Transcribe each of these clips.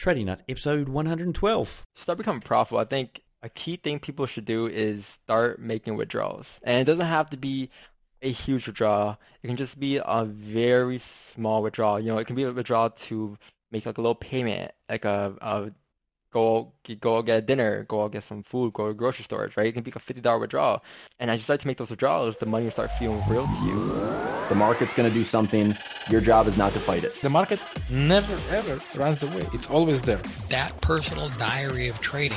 Trading Nut, episode 112. start becoming profitable, I think a key thing people should do is start making withdrawals. And it doesn't have to be a huge withdrawal. It can just be a very small withdrawal. You know, it can be a withdrawal to make like a little payment, like a, a go go get a dinner, go get some food, go to grocery stores, right? It can be a fifty dollar withdrawal. And as you start to make those withdrawals, the money will start feeling real to you. The market's going to do something. Your job is not to fight it. The market never ever runs away. It's always there. That personal diary of trading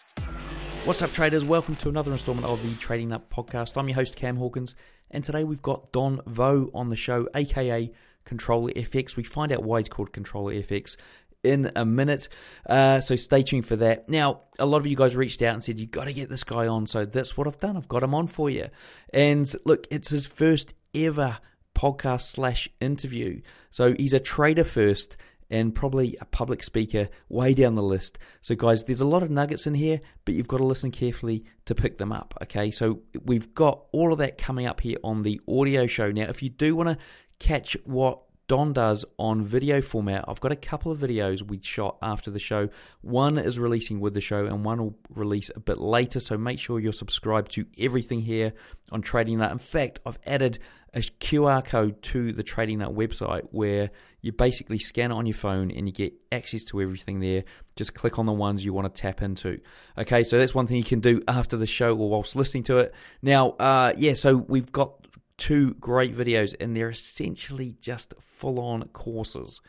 What's up, traders? Welcome to another installment of the Trading Nut podcast. I'm your host, Cam Hawkins, and today we've got Don Vo on the show, aka Controller FX. We find out why he's called Controller FX in a minute, uh, so stay tuned for that. Now, a lot of you guys reached out and said, You've got to get this guy on, so that's what I've done. I've got him on for you. And look, it's his first ever podcast slash interview. So he's a trader first and probably a public speaker way down the list. So, guys, there's a lot of nuggets in here, but you've got to listen carefully to pick them up. Okay, so we've got all of that coming up here on the audio show. Now, if you do want to catch what Don does on video format. I've got a couple of videos we shot after the show. One is releasing with the show, and one will release a bit later. So make sure you're subscribed to everything here on Trading Nut. In fact, I've added a QR code to the Trading Nut website where you basically scan it on your phone and you get access to everything there. Just click on the ones you want to tap into. Okay, so that's one thing you can do after the show or whilst listening to it. Now, uh, yeah, so we've got two great videos, and they're essentially just full on courses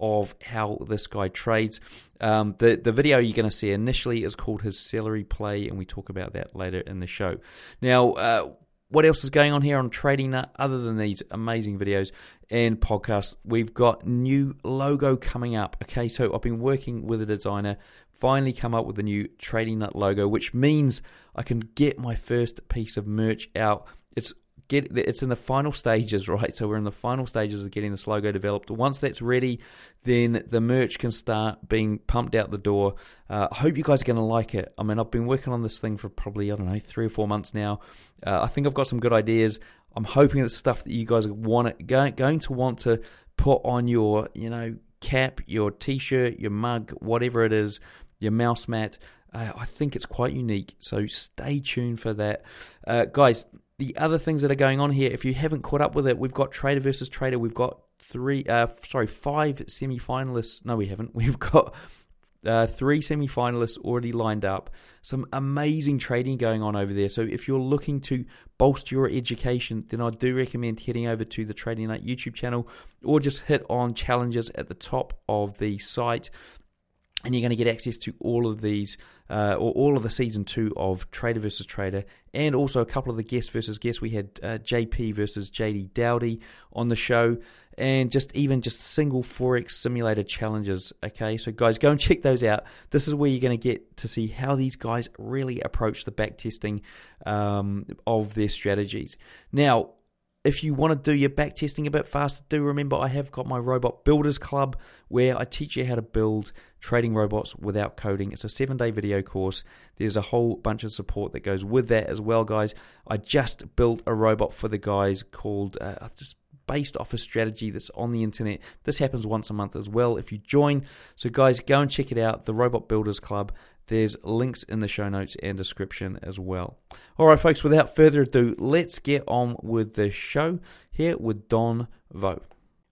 of how this guy trades. Um, the the video you're going to see initially is called his celery play, and we talk about that later in the show. Now, uh, what else is going on here on Trading Nut other than these amazing videos and podcasts? We've got new logo coming up. Okay, so I've been working with a designer, finally come up with a new Trading Nut logo, which means I can get my first piece of merch out. It's get it's in the final stages, right? So we're in the final stages of getting this logo developed. Once that's ready, then the merch can start being pumped out the door. Uh, I hope you guys are going to like it. I mean, I've been working on this thing for probably I don't know three or four months now. Uh, I think I've got some good ideas. I'm hoping it's stuff that you guys want going, going to want to put on your you know cap, your t-shirt, your mug, whatever it is, your mouse mat. Uh, I think it's quite unique, so stay tuned for that, uh, guys the other things that are going on here, if you haven't caught up with it, we've got Trader versus Trader. We've got three, uh, sorry, five semi-finalists. No, we haven't. We've got uh, three semi-finalists already lined up. Some amazing trading going on over there. So if you're looking to bolster your education, then I do recommend heading over to the Trading Nut YouTube channel, or just hit on challenges at the top of the site and you're going to get access to all of these, uh, or all of the season two of Trader versus Trader, and also a couple of the guest versus guests. We had uh, JP versus JD Dowdy on the show, and just even just single forex simulator challenges. Okay, so guys, go and check those out. This is where you're going to get to see how these guys really approach the back testing um, of their strategies. Now, if you want to do your back testing a bit faster, do remember I have got my Robot Builders Club where I teach you how to build trading robots without coding. It's a seven day video course. There's a whole bunch of support that goes with that as well, guys. I just built a robot for the guys called uh, just based off a strategy that's on the internet. This happens once a month as well if you join. So, guys, go and check it out the Robot Builders Club. There's links in the show notes and description as well. All right, folks, without further ado, let's get on with the show here with Don Vo.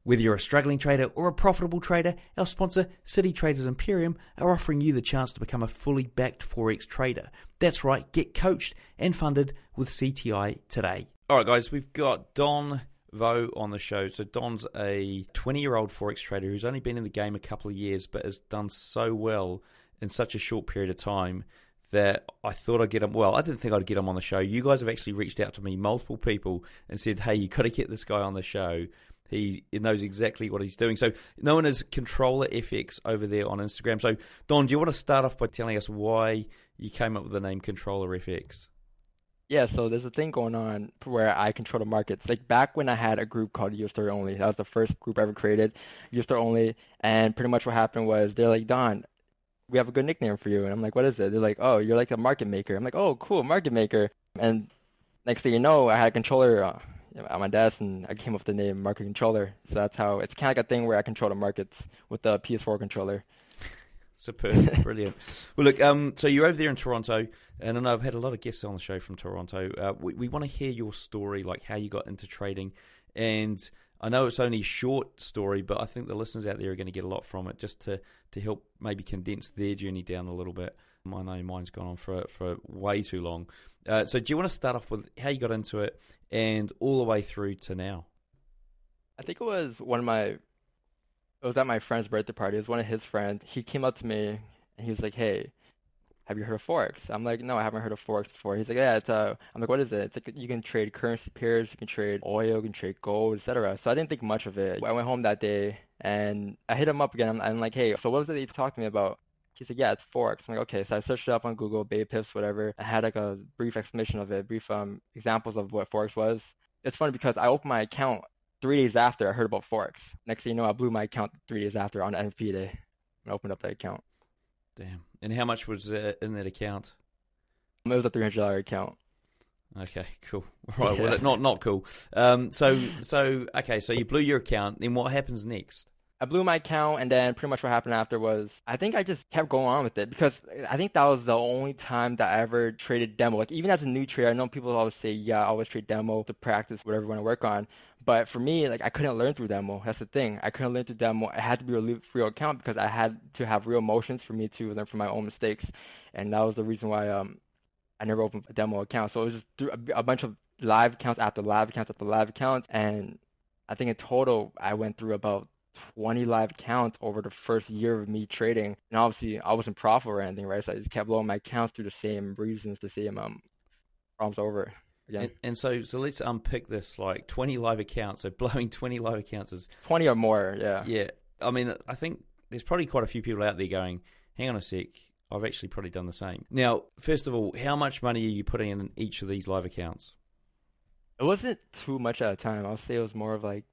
Whether you're a struggling trader or a profitable trader, our sponsor, City Traders Imperium, are offering you the chance to become a fully backed Forex trader. That's right, get coached and funded with CTI today. All right, guys, we've got Don Vo on the show. So Don's a 20 year old Forex trader who's only been in the game a couple of years, but has done so well in such a short period of time that I thought I'd get him. Well, I didn't think I'd get him on the show. You guys have actually reached out to me, multiple people, and said, "Hey, you got to get this guy on the show." he knows exactly what he's doing. So known as Controller FX over there on Instagram. So Don, do you want to start off by telling us why you came up with the name Controller FX? Yeah, so there's a thing going on where I control the markets. Like back when I had a group called US Story Only, that was the first group I ever created, US Story Only, and pretty much what happened was they're like, Don, we have a good nickname for you, and I'm like, what is it? They're like, oh, you're like a market maker. I'm like, oh, cool, market maker. And next thing you know, I had a controller uh, on my desk, and I came up with the name Market Controller. So that's how it's kind of like a thing where I control the markets with the PS4 controller. Superb, brilliant. Well, look, um, so you're over there in Toronto, and I know I've had a lot of guests on the show from Toronto. Uh, we, we want to hear your story, like how you got into trading, and I know it's only a short story, but I think the listeners out there are going to get a lot from it, just to to help maybe condense their journey down a little bit. I know mine's gone on for for way too long. Uh, so, do you want to start off with how you got into it and all the way through to now? I think it was one of my it was at my friend's birthday party. It was one of his friends. He came up to me and he was like, "Hey, have you heard of forex?" I'm like, "No, I haven't heard of forex before." He's like, "Yeah, it's uh." I'm like, "What is it?" It's like you can trade currency pairs, you can trade oil, you can trade gold, etc. So I didn't think much of it. I went home that day and I hit him up again. I'm, I'm like, "Hey, so what was it that you talked to me about?" He said, "Yeah, it's forex." I'm like, "Okay." So I searched it up on Google, BabyPips, whatever. I had like a brief explanation of it, brief um examples of what forex was. It's funny because I opened my account three days after I heard about Forex. Next thing you know, I blew my account three days after on NFP day. I opened up that account. Damn. And how much was in that account? It was a three hundred dollar account. Okay, cool. Right, yeah. well, not not cool. Um, so so okay, so you blew your account. Then what happens next? I blew my account, and then pretty much what happened after was I think I just kept going on with it because I think that was the only time that I ever traded demo. Like even as a new trader, I know people always say, "Yeah, I always trade demo to practice whatever you want to work on." But for me, like I couldn't learn through demo. That's the thing. I couldn't learn through demo. It had to be a real account because I had to have real emotions for me to learn from my own mistakes, and that was the reason why um I never opened a demo account. So it was just through a, a bunch of live accounts after live accounts after live accounts, and I think in total I went through about 20 live accounts over the first year of me trading. And obviously, I wasn't profitable or anything, right? So I just kept blowing my accounts through the same reasons, the same um, problems over again. And, and, so, so let's unpick this like 20 live accounts. So blowing 20 live accounts is 20 or more, yeah. Yeah. I mean, I think there's probably quite a few people out there going, hang on a sec. I've actually probably done the same. Now, first of all, how much money are you putting in each of these live accounts? It wasn't too much at a time. I'll say it was more of like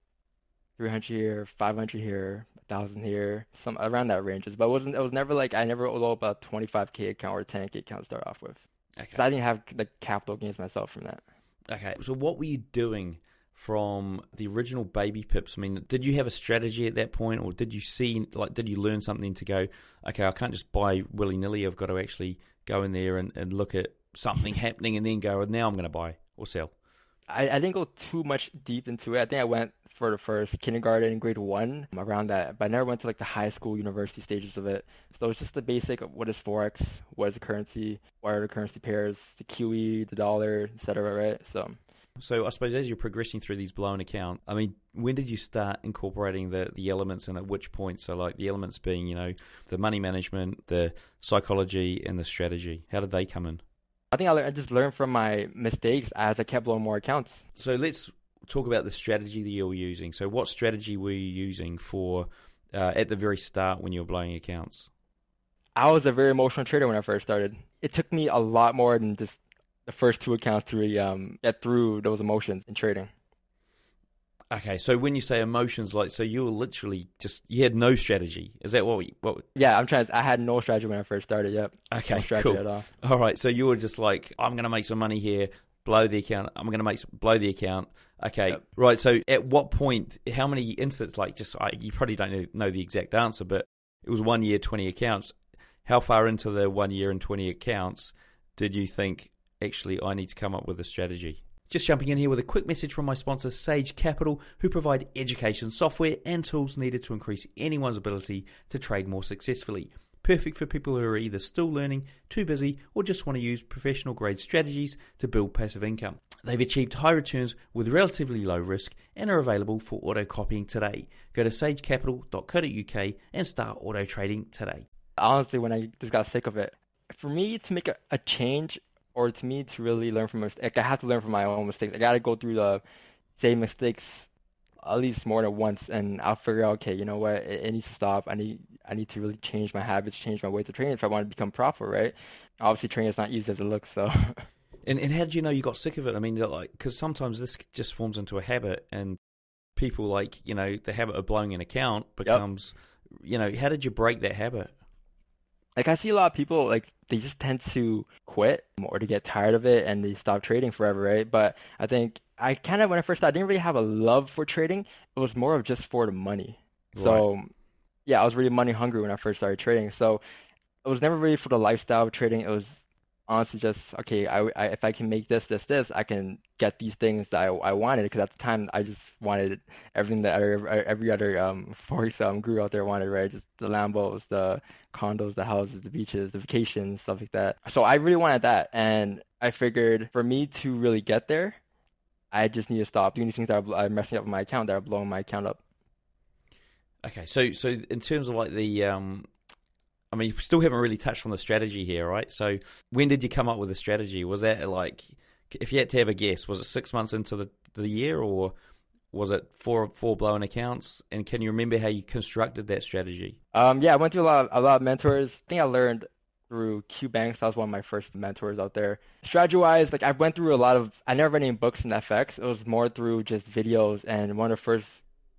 300 here, 500 here, 1,000 here, some around that ranges. But it wasn't. It was never like I never rolled about 25k account or 10k account to start off with. Okay. I didn't have the capital gains myself from that. Okay. So what were you doing from the original baby pips? I mean, did you have a strategy at that point, or did you see like did you learn something to go? Okay, I can't just buy willy nilly. I've got to actually go in there and, and look at something happening, and then go. Now I'm going to buy or sell. I, I didn't go too much deep into it. I think I went for the first kindergarten, grade one, um, around that. But I never went to like the high school, university stages of it. So it's just the basic of what is forex, what is the currency, what are the currency pairs, the QE, the dollar, etc. Right? So. Um, so I suppose as you're progressing through these blown account, I mean, when did you start incorporating the, the elements and at which point? So like the elements being, you know, the money management, the psychology, and the strategy. How did they come in? I think I, I just learned from my mistakes as I kept blowing more accounts. So let's talk about the strategy that you were using. So, what strategy were you using for uh, at the very start when you were blowing accounts? I was a very emotional trader when I first started. It took me a lot more than just the first two accounts to really um, get through those emotions in trading. Okay, so when you say emotions, like, so you were literally just you had no strategy. Is that what? We, what? Yeah, I'm trying. To, I had no strategy when I first started. Yep. Okay, no cool. all. All right, so you were just like, I'm going to make some money here blow the account. I'm going to make blow the account. Okay, yep. right. So at what point? How many instances? Like, just I, you probably don't know the exact answer, but it was one year, twenty accounts. How far into the one year and twenty accounts did you think actually I need to come up with a strategy? Just jumping in here with a quick message from my sponsor, Sage Capital, who provide education software and tools needed to increase anyone's ability to trade more successfully perfect for people who are either still learning, too busy, or just want to use professional grade strategies to build passive income. They've achieved high returns with relatively low risk and are available for auto copying today. Go to sagecapital.co.uk and start auto trading today. Honestly, when I just got sick of it, for me to make a, a change or to me to really learn from mistakes, I have to learn from my own mistakes. I got to go through the same mistakes at least more than once, and I'll figure out, okay, you know what, it, it needs to stop. I need I need to really change my habits, change my ways of training if I want to become proper, right? Obviously, training is not easy as it looks, so. And and how did you know you got sick of it? I mean, like because sometimes this just forms into a habit, and people like you know the habit of blowing an account becomes, yep. you know, how did you break that habit? Like I see a lot of people like they just tend to quit or to get tired of it and they stop trading forever, right? But I think I kind of when I first started, I didn't really have a love for trading. It was more of just for the money. Right. So yeah, I was really money hungry when I first started trading. So it was never really for the lifestyle of trading. It was honestly just okay. I, I if I can make this, this, this, I can get these things that I, I wanted. Because at the time, I just wanted everything that every, every other um forex um guru out there wanted, right? Just the Lambos, the condos, the houses, the beaches, the vacations, stuff like that. So I really wanted that, and I figured for me to really get there, I just need to stop doing these things that are, are messing up my account, that are blowing my account up. Okay, so so in terms of like the um I mean, you still haven't really touched on the strategy here, right? So, when did you come up with the strategy? Was that like, if you had to have a guess, was it six months into the the year, or was it four four blown accounts? And can you remember how you constructed that strategy? Um, yeah, I went through a lot of, a lot of mentors. I think I learned through Cue Banks. That was one of my first mentors out there. Strategy wise, like I went through a lot of. I never read any books in FX. It was more through just videos. And one of the first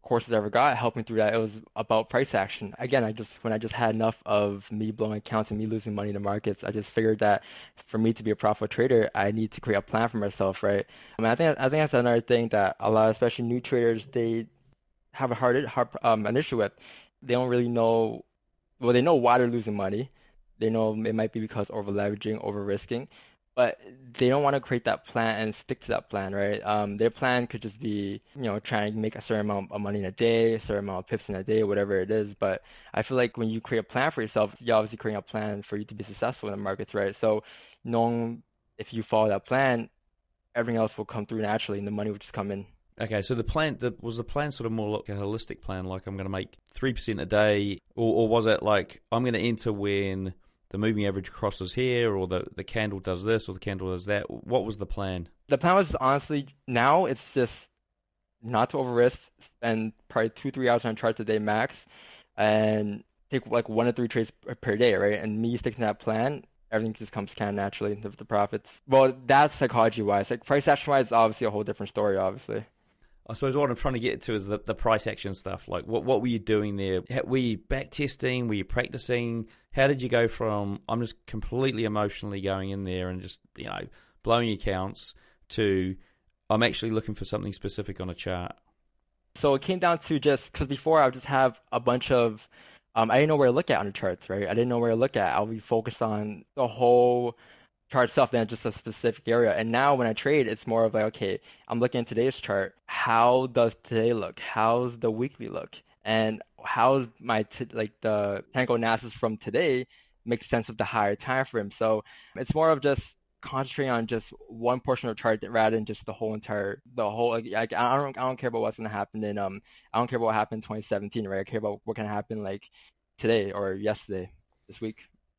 courses I ever got helped me through that. It was about price action. Again, I just when I just had enough of me blowing accounts and me losing money in the markets, I just figured that for me to be a profitable trader, I need to create a plan for myself, right? I mean, I think I think that's another thing that a lot, especially new traders, they have a hard, hard um, an issue with. They don't really know. Well, they know why they're losing money. They know it might be because over leveraging, over risking, but they don't want to create that plan and stick to that plan, right? Um, their plan could just be, you know, trying to make a certain amount of money in a day, a certain amount of pips in a day, whatever it is. But I feel like when you create a plan for yourself, you're obviously creating a plan for you to be successful in the markets, right? So knowing if you follow that plan, everything else will come through naturally and the money will just come in. Okay, so the plan the, was the plan sort of more like a holistic plan, like I'm going to make three percent a day, or, or was it like I'm going to enter when the moving average crosses here, or the the candle does this, or the candle does that. What was the plan? The plan was honestly now it's just not to over risk, spend probably two three hours on charts a day max, and take like one to three trades per day, right? And me sticking to that plan, everything just comes of naturally the, the profits. Well, that's psychology wise. Like price action wise, is obviously a whole different story, obviously. I suppose what I'm trying to get to is the, the price action stuff. Like, what what were you doing there? Were you back testing? Were you practicing? How did you go from I'm just completely emotionally going in there and just you know blowing accounts to I'm actually looking for something specific on a chart? So it came down to just because before I would just have a bunch of um, I didn't know where to look at on the charts, right? I didn't know where to look at. I'll be focused on the whole chart itself than just a specific area. And now when I trade, it's more of like, okay, I'm looking at today's chart. How does today look? How's the weekly look? And how's my t- like the technical analysis from today makes sense of the higher time frame? So it's more of just concentrating on just one portion of chart rather than just the whole entire the whole like, I, I don't I don't care about what's gonna happen in um I don't care about what happened in 2017 right I care about what can happen like today or yesterday this week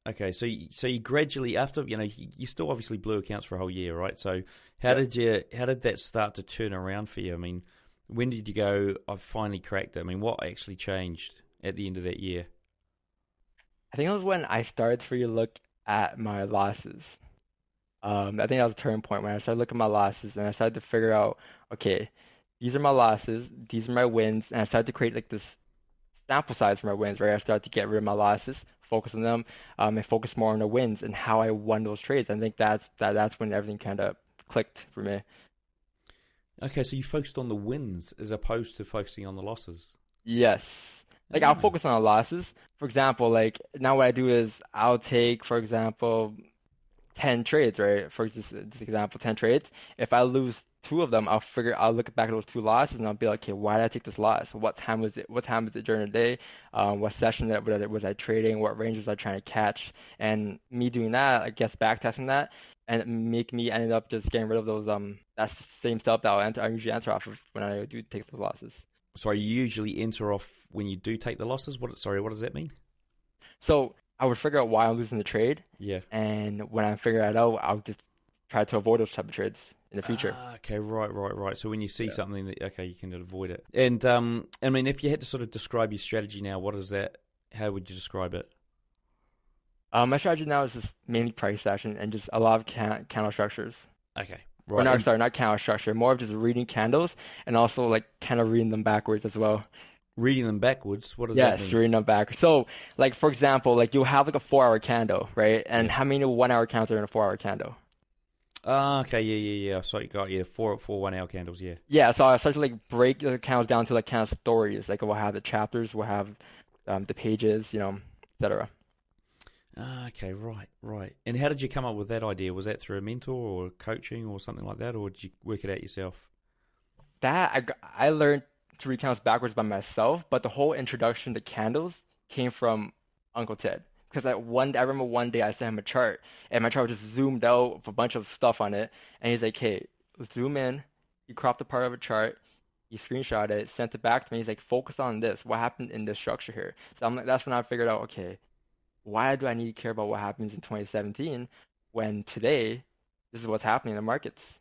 Okay, so you, so you gradually after you know you, you, still obviously blew accounts for a whole year, right? So how yep. did you how did that start to turn around for you? I mean, when did you go? I've finally cracked it. I mean, what actually changed at the end of that year? I think it was when I started to really look at my losses. Um, I think that was a turning point when I started looking at my losses and I started to figure out, okay, these are my losses, these are my wins, and I started to create like this sample size for my wins, right? I started to get rid of my losses focus on them um, and focus more on the wins and how I won those trades. I think that's that that's when everything kind of clicked for me. Okay, so you focused on the wins as opposed to focusing on the losses. Yes. Like I'll focus on the losses. For example, like now what I do is I'll take, for example, ten trades, right? For this, this example, ten trades. If I lose two of them, I'll figure I'll look back at those two losses and I'll be like, okay, why did I take this loss? What time was it? What time was it during the day? Um, what session that was I, was I trading? What ranges was I trying to catch? And me doing that, I guess back testing that, and make me ended up just getting rid of those um that's the same stuff that I'll enter, I usually enter off of when I do take those losses. Sorry, you usually enter off when you do take the losses. What? Sorry, what does that mean? So I would figure out why I'm losing the trade. Yeah. And when I figure it out, I'll just try to avoid those type of trades in the future. Ah, okay, right, right, right. So when you see yeah. something that okay, you can avoid it. And um, I mean, if you had to sort of describe your strategy now, what is that? How would you describe it? Um, my strategy now is just mainly price action and just a lot of can- candle structures. Okay. Right. Or not, sorry, not candle structure. More of just reading candles and also like kind of reading them backwards as well. Reading them backwards. What does yes, that mean? Yes, reading them backwards. So, like for example, like you'll have like a four-hour candle, right? And how many one-hour candles are in a four-hour candle? Ah, uh, okay, yeah, yeah, yeah. So you got yeah, four four one hour candles, yeah. Yeah, so I start to like break the candles down to like kind of stories. Like we'll have the chapters, we'll have um, the pages, you know, etc. Ah, okay, right, right. And how did you come up with that idea? Was that through a mentor or coaching or something like that, or did you work it out yourself? That I, I learned to read candles backwards by myself, but the whole introduction to candles came from Uncle Ted. Because I one, I remember one day I sent him a chart, and my chart just zoomed out with a bunch of stuff on it, and he's like, "Hey, zoom in." He cropped a part of a chart, he screenshot it, sent it back to me. He's like, "Focus on this. What happened in this structure here?" So I'm like, that's when I figured out, okay, why do I need to care about what happens in 2017 when today this is what's happening in the markets?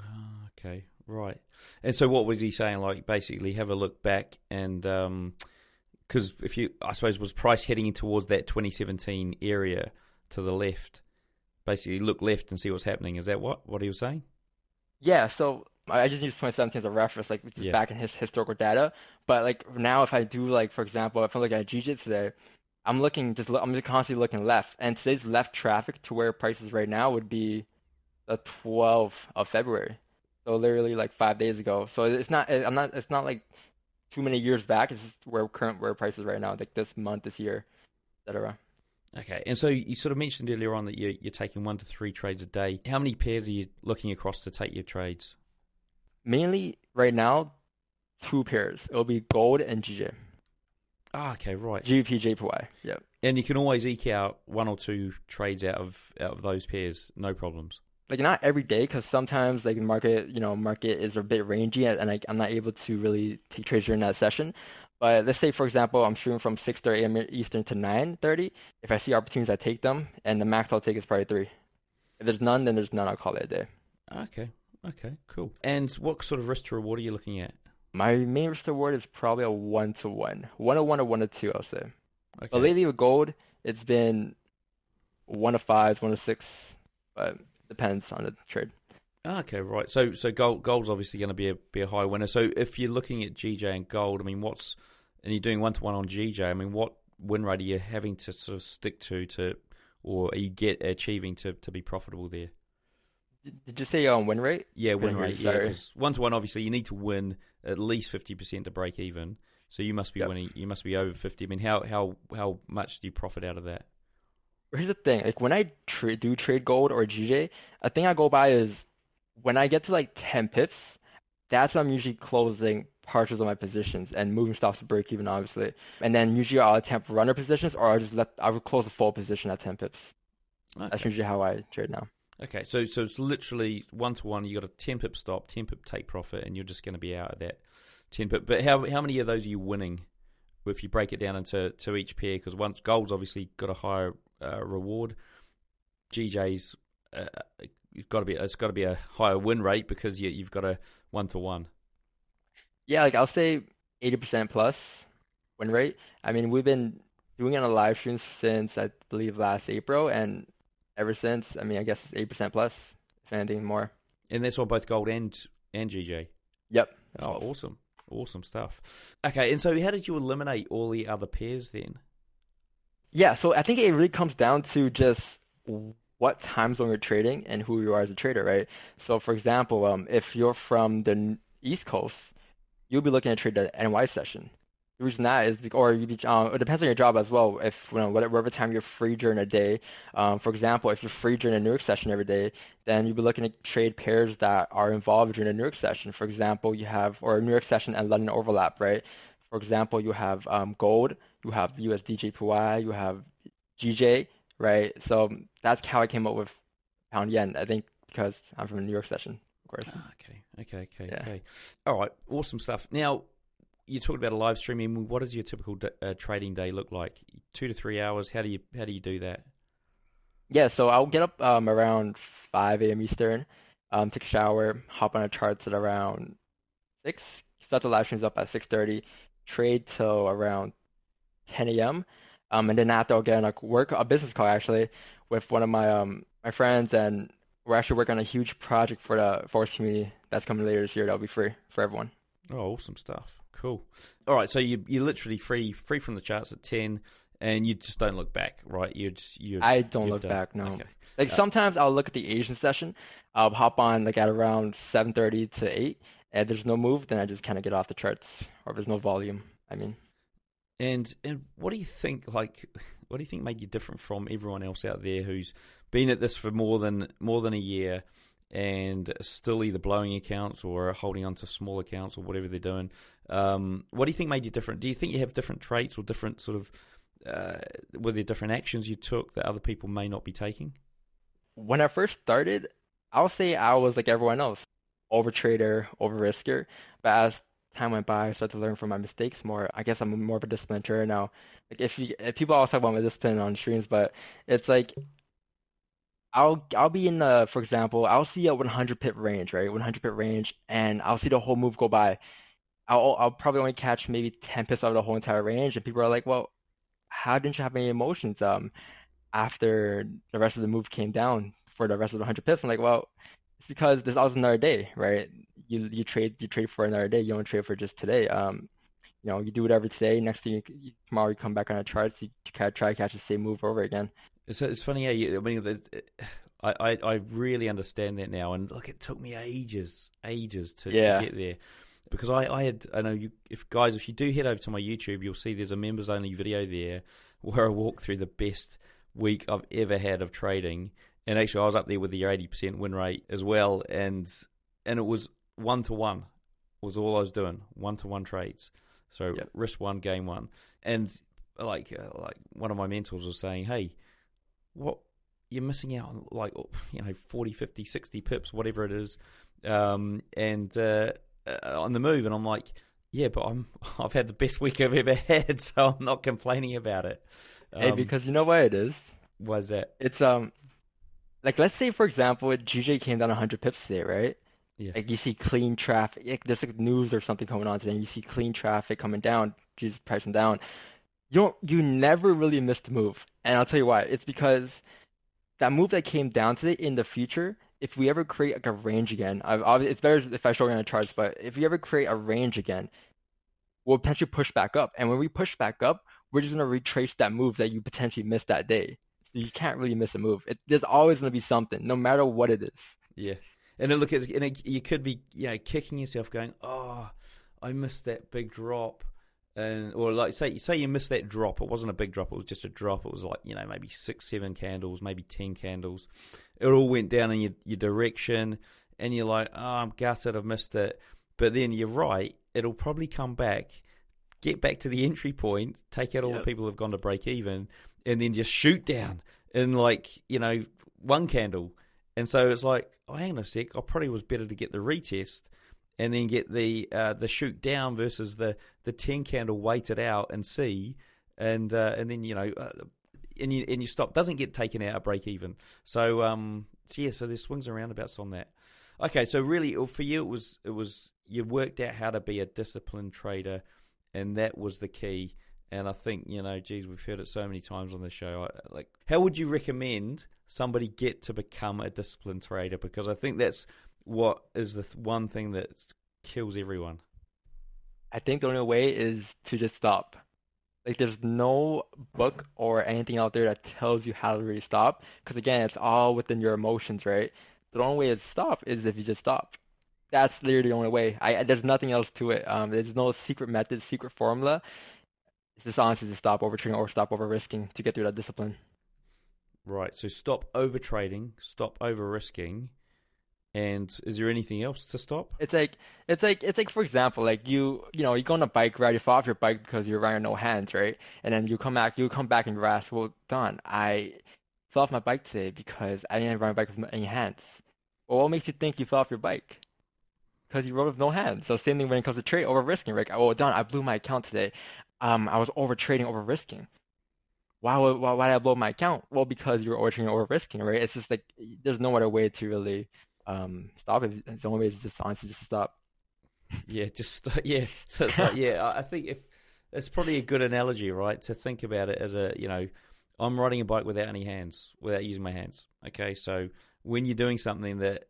Oh, okay, right. And so, what was he saying? Like, basically, have a look back and because um, if you, I suppose, was price heading towards that 2017 area to the left? Basically, look left and see what's happening. Is that what what he was saying? Yeah. So I just use 2017 as a reference, like yeah. back in his historical data. But like now, if I do like, for example, if I'm looking at GJ today, I'm looking just I'm just constantly looking left, and today's left traffic to where prices right now would be the 12th of February. So literally like five days ago. So it's not I'm not it's not like too many years back. It's just where current where prices right now, like this month, this year, etc. Okay, and so you sort of mentioned earlier on that you're, you're taking one to three trades a day. How many pairs are you looking across to take your trades? Mainly right now, two pairs. It'll be gold and GJ. Ah, okay, right. GBP, JPY. Yep. And you can always eke out one or two trades out of out of those pairs, no problems. Like not every day, because sometimes like market, you know, market is a bit rangy, and I, I'm not able to really take trades during that session. But let's say, for example, I'm shooting from 6:30 a.m. Eastern to 9:30. If I see opportunities, I take them, and the max I'll take is probably three. If there's none, then there's none. I'll call it a day. Okay. Okay. Cool. And what sort of risk to reward are you looking at? My main risk to reward is probably a one to one, one to one or one to two. I'll say. Okay. But lately with gold, it's been one to five, one to six, but depends on the trade. Okay, right. So so gold gold's obviously going to be a be a high winner. So if you're looking at GJ and gold, I mean, what's and you're doing one to one on GJ. I mean, what win rate are you having to sort of stick to to, or are you get achieving to to be profitable there? Did you say um, win rate? Yeah, win rate. Yeah, one to one. Obviously, you need to win at least fifty percent to break even. So you must be yep. winning. You must be over fifty. I mean, how how how much do you profit out of that? Here's the thing. Like when I tra- do trade gold or GJ, a thing I go by is when I get to like ten pips, that's when I'm usually closing partials of my positions and moving stops to break even, obviously. And then usually I'll attempt runner positions, or I'll just let I will close a full position at ten pips. Okay. That's usually how I trade now. Okay, so so it's literally one to one. You got a ten pip stop, ten pip take profit, and you're just going to be out of that ten pip. But how how many of those are you winning? If you break it down into to each pair, because once gold's obviously got a higher uh, reward, GJ's uh, you've got to be it's got to be a higher win rate because you, you've got a one to one. Yeah, like I'll say eighty percent plus win rate. I mean, we've been doing it on live streams since I believe last April, and ever since. I mean, I guess it's eight percent plus, if anything more. And that's on both gold and and GJ. Yep. Oh, awesome, awesome stuff. Okay, and so how did you eliminate all the other pairs then? Yeah, so I think it really comes down to just what time zone you're trading and who you are as a trader, right? So, for example, um, if you're from the East Coast, you'll be looking to trade the NY session. The reason that is, or you be, um, it depends on your job as well. If you know, whatever time you're free during a day, um, for example, if you're free during a New York session every day, then you'll be looking at trade pairs that are involved during a New York session. For example, you have or a New York session and London overlap, right? For example, you have um, gold, you have USDJPY, you have GJ, right? So that's how I came up with pound yen. I think because I'm from a New York session, of course. Ah, okay, okay, okay, yeah. okay. All right, awesome stuff. Now you talked about a live streaming. What does your typical uh, trading day look like? Two to three hours. How do you how do you do that? Yeah, so I'll get up um, around five a.m. Eastern, um, take a shower, hop on a charts at around six. Start the live streams up at six thirty. Trade till around ten a.m. Um, and then after I'll get on a work a business call actually with one of my um my friends, and we're actually working on a huge project for the forex community that's coming later this year. That'll be free for everyone. Oh, awesome stuff! Cool. All right, so you you're literally free free from the charts at ten, and you just don't look back, right? You just you. I don't look done. back. No. Okay. Like Uh, sometimes I'll look at the Asian session. I'll hop on like at around seven thirty to eight, and there's no move. Then I just kind of get off the charts, or there's no volume. I mean. And and what do you think? Like, what do you think made you different from everyone else out there who's been at this for more than more than a year and still either blowing accounts or holding on to small accounts or whatever they're doing? Um, what do you think made you different? Do you think you have different traits or different sort of uh, were there different actions you took that other people may not be taking? when I first started, I'll say I was like everyone else, over trader, over risker. But as time went by, I started to learn from my mistakes more. I guess I'm more of a disciplined trader now. Like if you, if people always talk about my discipline on streams, but it's like I'll I'll be in the, for example, I'll see a 100 pip range, right? 100 pip range, and I'll see the whole move go by. I'll I'll probably only catch maybe 10 pips out of the whole entire range, and people are like, well, how didn't you have any emotions? Um, after the rest of the move came down for the rest of the 100 pips. I'm like, well, it's because there's always another day, right? You you trade you trade for another day. You don't trade for just today. Um, you know, you do whatever today. Next thing you, tomorrow, you come back on the charts. You try to catch the same move over again. It's it's funny. Yeah, you, I mean, I, I I really understand that now. And look, it took me ages, ages to, Yeah. to get there because I I had I know you if guys if you do head over to my YouTube, you'll see there's a members only video there where I walk through the best week I've ever had of trading. And actually, I was up there with the eighty percent win rate as well, and and it was one to one was all I was doing, one to one trades. So Yep. risk one, game one, and like uh, like one of my mentors was saying, hey, what you're missing out on like you know 40 50 60 pips whatever it is um and uh, uh, on the move and i'm like yeah but i'm i've had the best week i've ever had so i'm not complaining about it hey, Um, because you know why it is? is that It's um, like let's say for example, GJ came down 100 pips today, right? Yeah Like you see clean traffic, like there's like news or something coming on today, and you see clean traffic coming down, Jesus pricing down. You don't, you never really miss the move, and I'll tell you why. It's because that move that came down today in the future, if we ever create like a range again, it's better if I show you on the charts, but if we ever create a range again, we'll potentially push back up, and when we push back up, we're just gonna retrace that move that you potentially missed that day. So you can't really miss a move. It, there's always gonna be something, no matter what it is. yeah and then look at and it, you could be you know kicking yourself going oh i missed that big drop. And or like say you say you missed that drop. It wasn't a big drop. It was just a drop. It was like you know maybe six seven candles maybe ten candles. It all went down in your, your direction and you're like oh i'm gutted. I've missed it. But then you're right. It'll probably come back get back to the entry point take out all the people who've gone to break even and then just shoot down in like you know one candle. And so it's like oh hang on a sec i probably was better to get the retest and then get the uh, the shoot down versus the the ten candle weighted out and see, and uh, and then you know, uh, and you and you stop doesn't get taken out at break even. So um, so yeah, so there's swings and roundabouts on that. Okay, so really for you it was it was you worked out how to be a disciplined trader, and that was the key. And I think you know, geez, we've heard it so many times on the show. I, like, how would you recommend somebody get to become a disciplined trader? Because I think that's what is the th- one thing that kills everyone. I think the only way is to just stop. Like there's no book or anything out there that tells you how to really stop. Because again, it's all within your emotions, right? The only way to stop is if you just stop. That's literally the only way. I- there's nothing else to it. Um, there's no secret method, secret formula. It's just honestly to stop over trading or stop over risking to get through that discipline. Right. So stop over trading, stop over risking, and is there anything else to stop? It's like it's like it's like for example, like you you know you go on a bike ride, you fall off your bike because you're riding no hands, right? And then you come back, you come back and you ask, well, Don, I fell off my bike today because I didn't ride my bike with any hands. Well, what makes you think you fell off your bike? Because you rode with no hands. So same thing when it comes to trade over risking, right? Oh, Don, I blew my account today. Um, I was over trading, over risking. Why would why, why did I blow my account? Well, because you were over trading, over risking, right? It's just like there's no other way to really um, stop it. The only way is just honestly just stop. Yeah, just yeah. So it's like yeah, I think if it's probably a good analogy, right, to think about it as a you know, I'm riding a bike without any hands, without using my hands. Okay, so when you're doing something that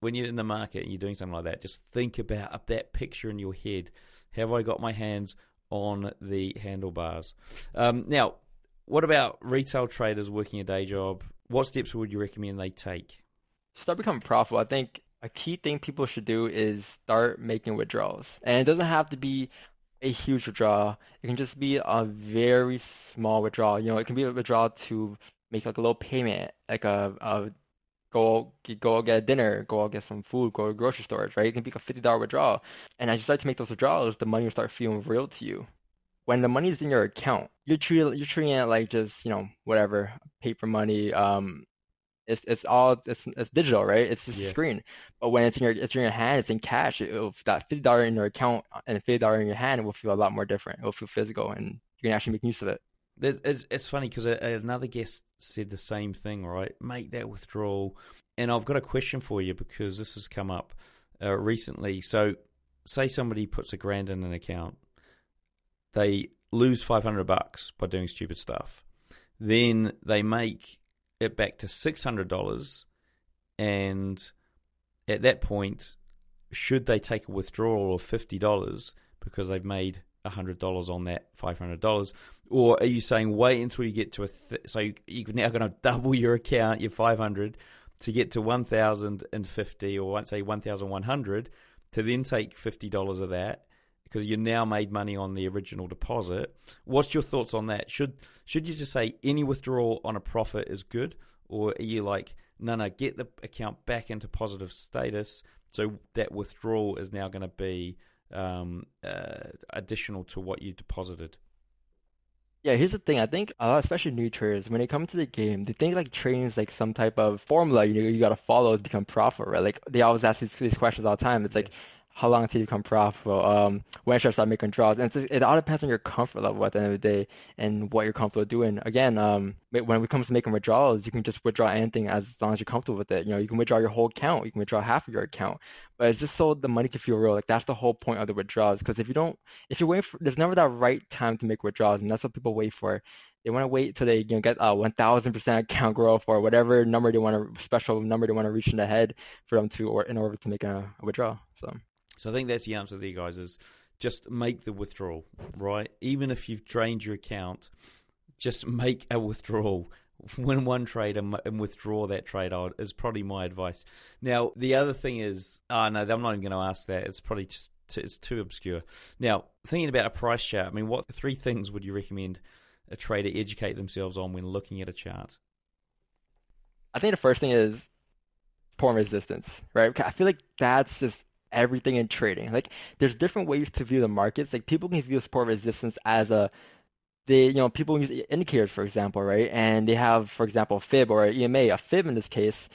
when you're in the market and you're doing something like that, just think about that picture in your head. Have I got my hands on the handlebars? Um, now, what about retail traders working a day job? What steps would you recommend they take? Start becoming profitable. I think a key thing people should do is start making withdrawals. And it doesn't have to be a huge withdrawal. It can just be a very small withdrawal. You know, it can be a withdrawal to make like a little payment, like a, a go go get dinner, go get some food, go to grocery stores, right? It can be a fifty dollar withdrawal. And as you start to make those withdrawals, the money will start feeling real to you. When the money is in your account, you're treating you're treating it like just, you know, whatever, paper money, um, it's it's all it's it's digital, right? It's just Yeah. a screen. But when it's in your it's in your hand, it's in cash. It, will that fifty dollar in your account and fifty dollar in your hand will feel a lot more different. It will feel physical, and you can actually make use of it. It- It's, it's funny because another guest said the same thing, right? Make that withdrawal. And I've got a question for you because this has come up uh, recently. So, say somebody puts a grand in an account, they lose 500 bucks by doing stupid stuff. Then they make it back to $600. And at that point, should they take a withdrawal of $50 because they've made $100 on that $500? Or are you saying wait until you get to a th- so you, you're now going to double your account, your 500 to get to 1050 or say 1100 to then take $50 of that because you now made money on the original deposit. What's your thoughts on that? Should should you just say any withdrawal on a profit is good or are you like no no get the account back into positive status so that withdrawal is now going to be um, uh, additional to what you deposited? Yeah, here's the thing. I think, uh, especially new traders, when they come to the game, they think like trading is like some type of formula you know, you got to follow to become profitable, right? Like they always ask these, these questions all the time. It's like, how long until you become profitable? Um, when should I start making draws? And it all depends on your comfort level at the end of the day and what you're comfortable doing. Again, um, when it comes to making withdrawals, you can just withdraw anything as long as you're comfortable with it. You know, you can withdraw your whole account, you can withdraw half of your account, but it's just so the money can feel real. Like that's the whole point of the withdrawals. Because if you don't, if you wait for, there's never that right time to make withdrawals, and that's what people wait for. They want to wait till they you know, get a 1,000% account growth or whatever number they want to, special number they want to reach in the head for them to, or in order to make a, a withdrawal. So. So I think that's the answer there, guys. Is just make the withdrawal, right? Even if you've drained your account, just make a withdrawal. Win one trade and, withdraw that trade out is probably my advice. Now the other thing is, oh no, I'm not even going to ask that. It's probably just too, it's too obscure. Now thinking about a price chart, I mean, what three things would you recommend a trader educate themselves on when looking at a chart? I think the first thing is support resistance, right? I feel like that's just everything in trading. Like there's different ways to view the markets. Like people can view support resistance as a they you know people use indicators for example, right? And they have for example fib or EMA. A fib in this case,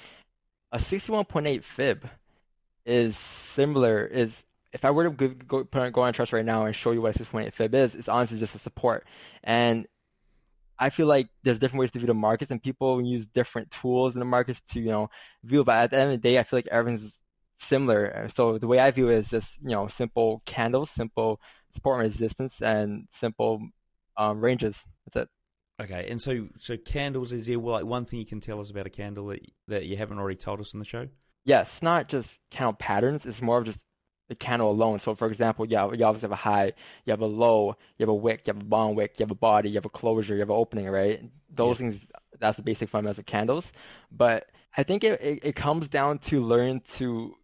a 61.8 fib is similar is if I were to go, go, on, go on trust right now and show you what a 6.8 fib is, it's honestly just a support. And I feel like there's different ways to view the markets, and people use different tools in the markets to you know view. But at the end of the day, I feel like everything's similar. So the way I view it is just you know simple candles, simple support and resistance, and simple um, ranges. That's it. Okay, and so so candles is there like one thing you can tell us about a candle that that you haven't already told us in the show? Yes, not just candle patterns. It's more of just the candle alone. So for example, yeah, you obviously have a high, you have a low, you have a wick, you have a bond wick, you have a body, you have a closure, you have an opening, right? Those yeah. things, that's the basic fundamentals of candles. But I think it, it, it comes down to learning to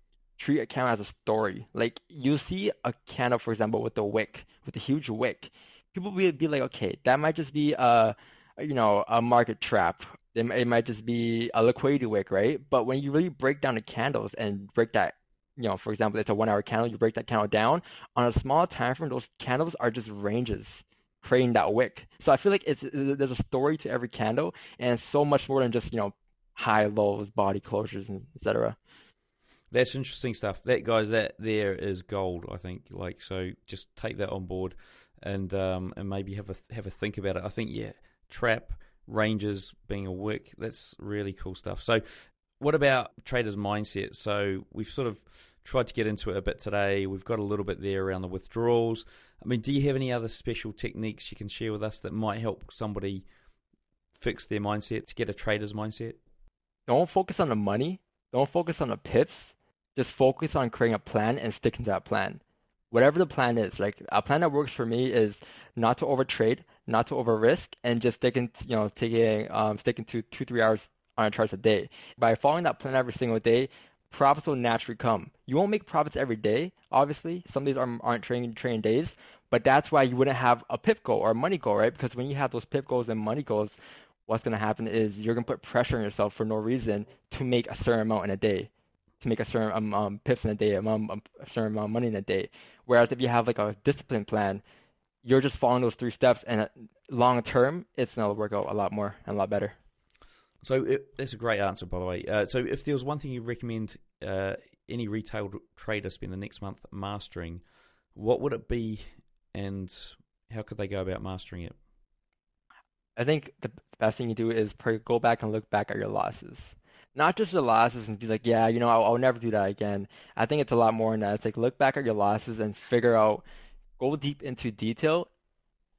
treat a candle as a story. Like you see a candle, for example, with a wick, with a huge wick, people will be like, okay, that might just be a, you know, a market trap. It might just be a liquidity wick, right? But when you really break down the candles and break that you know, for example, it's a one hour candle, you break that candle down. On a small time frame, those candles are just ranges creating that wick. So I feel like it's there's a story to every candle and so much more than just, you know, high lows, body closures and etc. That's interesting stuff. That guys, that there is gold, I think. Like so just take that on board and um and maybe have a have a think about it. I think yeah, trap ranges being a wick, that's really cool stuff. So what about traders' mindset? So we've sort of tried to get into it a bit today. We've got a little bit there around the withdrawals. I mean, do you have any other special techniques you can share with us that might help somebody fix their mindset to get a trader's mindset? Don't focus on the money. Don't focus on the pips. Just focus on creating a plan and sticking to that plan. Whatever the plan is, like a plan that works for me is not to overtrade, not to over risk, and just sticking, to, you know, taking, um, sticking to two, three hours on a chart a day. By following that plan every single day, profits will naturally come. You won't make profits every day, obviously. Some days aren't, aren't trading, trading days, but that's why you wouldn't have a pip goal or a money goal, right? Because when you have those pip goals and money goals, what's going to happen is you're going to put pressure on yourself for no reason to make a certain amount in a day, to make a certain um, um, pips in a day, um, um, a certain amount of money in a day. Whereas if you have like a discipline plan, you're just following those three steps, and uh, long term, it's going to work out a lot more and a lot better. So it, that's a great answer, by the way. Uh, so if there was one thing you recommend uh, any retail trader spend the next month mastering, what would it be, and how could they go about mastering it? I think the best thing you do is go back and look back at your losses. Not just your losses and be like, yeah, you know, I'll, I'll never do that again. I think it's a lot more than that. It's like look back at your losses and figure out, go deep into detail.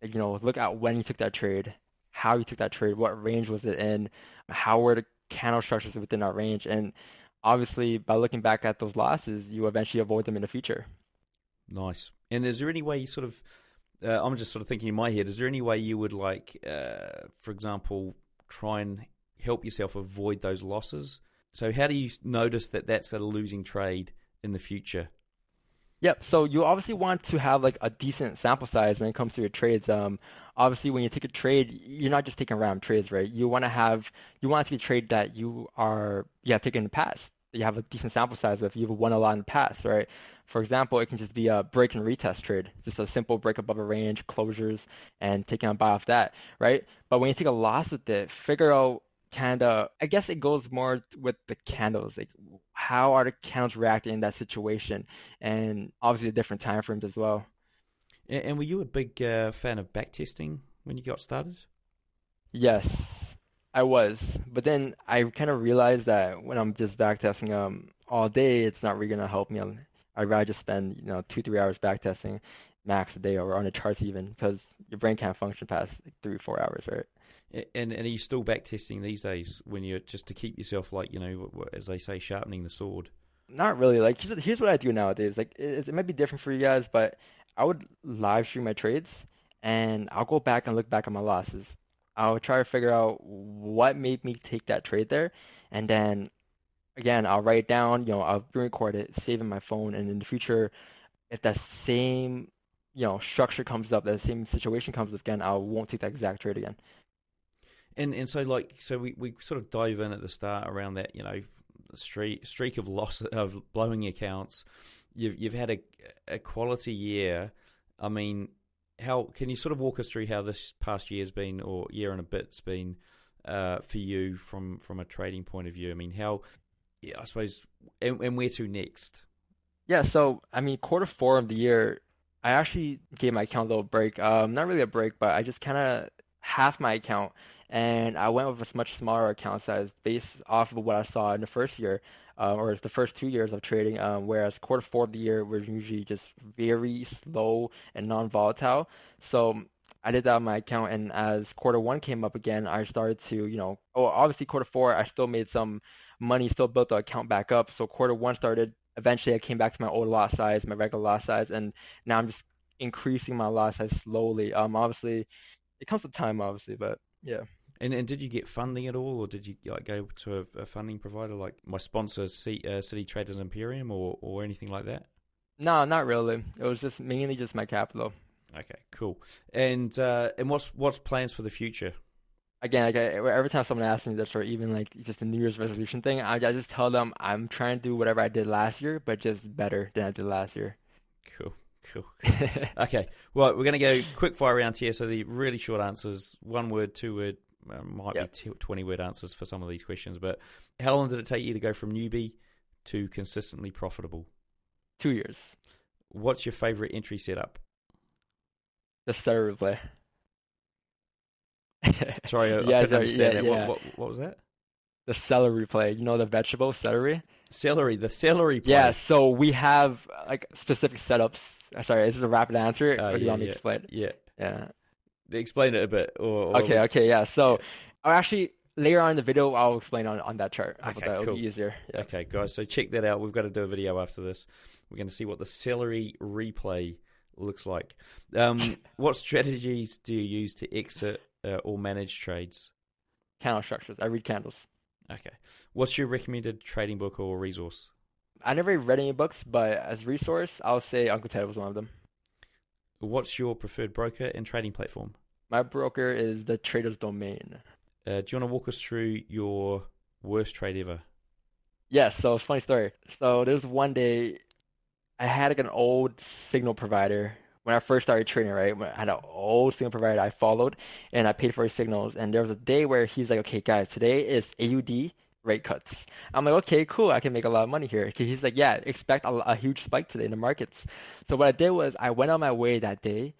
You know, look at when you took that trade, how you took that trade, what range was it in, how were the candle structures within that range, and obviously by looking back at those losses, you eventually avoid them in the future. Nice. And is there any way you sort of uh, I'm just sort of thinking in my head, is there any way you would like, uh, for example, try and help yourself avoid those losses? So how do you notice that that's a losing trade in the future? Yep. So you obviously want to have like a decent sample size when it comes to your trades. Um, obviously when you take a trade, you're not just taking random trades, right? You want to have, you want to take a trade that you are, you have taken in the past. You have a decent sample size with. You've won a lot in the past, right? For example, it can just be a break and retest trade, just a simple break above a range, closures, and taking a buy off that, right? But when you take a loss with it, figure out kind of, I guess it goes more with the candles, like how are the candles reacting in that situation, and obviously the different time frames as well. And were you a big uh, fan of backtesting when you got started? Yes, I was. But then I kind of realized that when I'm just backtesting um all day, it's not really gonna help me. I'd rather just spend you know two three hours backtesting max a day or on the charts even because your brain can't function past like three four hours, right? And and are you still backtesting these days when you're just to keep yourself like you know as they say sharpening the sword? Not really. Like here's what I do nowadays. Like it, it might be different for you guys, but I would live stream my trades and I'll go back and look back at my losses. I'll try to figure out what made me take that trade there, and then again, I'll write it down, you know, I'll record it, save in my phone, and in the future, if that same, you know, structure comes up, that same situation comes up again, I won't take that exact trade again. And and so like so we, we sort of dive in at the start around that you know streak streak of loss of blowing accounts. You've you've had a a quality year. I mean, how can you sort of walk us through how this past year's been or year and a bit's been uh, for you from from a trading point of view? I mean, how yeah, I suppose, and, and where to next? Yeah, so I mean, quarter four of the year, I actually gave my account a little break. Um, not really a break, but I just kind of half my account, and I went with a much smaller account size based off of what I saw in the first year, uh, or the first two years of trading. Um, whereas quarter four of the year was usually just very slow and non-volatile. So I did that on my account, and as quarter one came up again, I started to, you know, oh, obviously quarter four, I still made some money still built the account back up. So quarter one started. Eventually, I came back to my old lot size, my regular lot size, and now I'm just increasing my lot size slowly. Um, obviously, it comes with time, obviously, but yeah. And and did you get funding at all, or did you like go to a, a funding provider like my sponsor, C, uh, City Traders Imperium, or or anything like that? No, not really. It was just mainly just my capital. Okay, cool. And uh, and what's what's plans for the future? again, like I, every time someone asks me this, or even like just a New Year's resolution thing, I, I just tell them I'm trying to do whatever I did last year, but just better than I did last year. Cool, cool. okay, well, we're going to go quick fire round here. So the really short answers, one word, two word, might yep. be twenty word answers for some of these questions. But how long did it take you to go from newbie to consistently profitable? Two years. What's your favorite entry setup? The star replay. Sorry, I, yeah, I couldn't understand yeah, that. Yeah. What, what, what, was that? the celery play. You know the vegetable celery. Celery, the celery play. Yeah. So we have like specific setups. Sorry, is this a rapid answer, Uh, or do you want me yeah, to explain? Yeah. Yeah. Explain it a bit. Or, or Okay. Okay. Yeah. So I'll actually later on in the video I'll explain on, on that chart. Okay, that? Cool. be easier. Yeah. Okay, guys. So check that out. We've got to do a video after this. We're going to see what the celery replay looks like. Um, what strategies do you use to exit uh, or manage trades? Candle structures. I read candles. Okay. What's your recommended trading book or resource? I never read any books, but as resource, I'll say Uncle Ted was one of them. What's your preferred broker and trading platform? My broker is the Trader's Domain. Uh, do you want to walk us through your worst trade ever? Yes, so it's a funny story. So there was one day I had like an old signal provider when I first started trading, right? When I had an old signal provider I followed and I paid for his signals. And there was a day where he's like, okay, guys, today is AUD rate cuts. I'm like, okay, cool. I can make a lot of money here. He's like, yeah, expect a, a huge spike today in the markets. So what I did was I went on my way that day,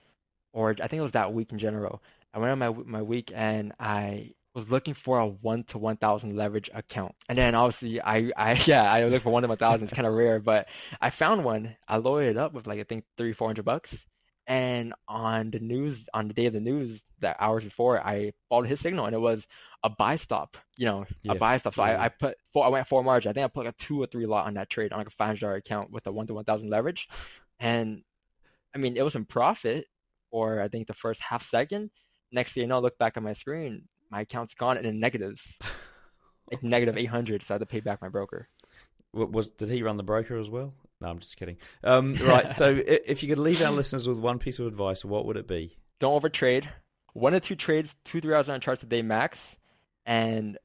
or I think it was that week in general. I went on my my week and I was looking for a one to one thousand leverage account, and then obviously I I yeah I looked for one to one thousand. It's kind of rare, but I found one. I loaded it up with like I think three four hundred bucks, and on the news on the day of the news, that hours before, I followed his signal, and it was a buy stop. You know, Yeah. a buy stop. So Yeah. I, I put four. I went four margin. I think I put like a two or three lot on that trade on like a five hundred dollar account with a one to one thousand leverage, and I mean it was in profit for I think the first half second. Next thing you know, I look back at my screen, my account's gone and in negatives, like negative eight hundred. So I had to pay back my broker. Wa- Was did he run the broker as well? No, I'm just kidding. Um, right. so if you could leave our listeners with one piece of advice, what would it be? Don't overtrade. One or two trades, two three hours on charts a day max, and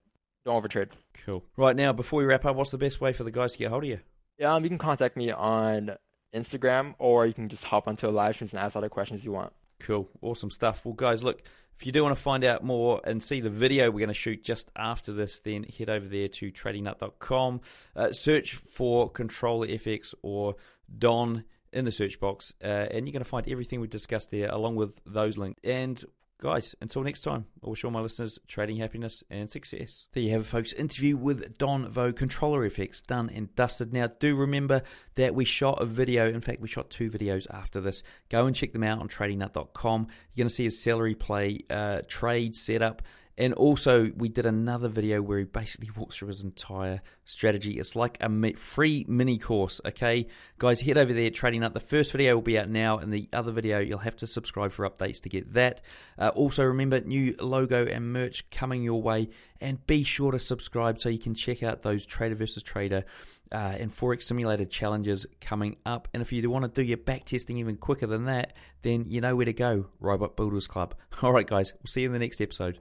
don't overtrade. Cool. Right now, before we wrap up, what's the best way for the guys to get hold of you? Yeah, um, you can contact me on Instagram, or you can just hop onto a live stream and ask all the questions you want. Cool. Awesome stuff. Well, guys, look, if you do want to find out more and see the video we're going to shoot just after this, then head over there to tradingnut.com. Uh, search for Controller FX or Don in the search box, uh, and you're going to find everything we discussed there along with those links. And guys, until next time, I wish all my listeners trading happiness and success. There you have it, folks. Interview with Don Vo, Controller FX, done and dusted. Now, do remember that we shot a video. In fact, we shot two videos after this. Go and check them out on tradingnut.com. You're going to see his celery play uh, trade setup. And also, we did another video where he basically walks through his entire strategy. It's like a free mini course, okay? Guys, head over there, Trading Nut. The first video will be out now, and the other video, you'll have to subscribe for updates to get that. Uh, also, remember, new logo and merch coming your way. And be sure to subscribe so you can check out those Trader versus Trader uh, and Forex Simulator challenges coming up. And if you want to do your back testing even quicker than that, then you know where to go Robot Builders Club. All right, guys, we'll see you in the next episode.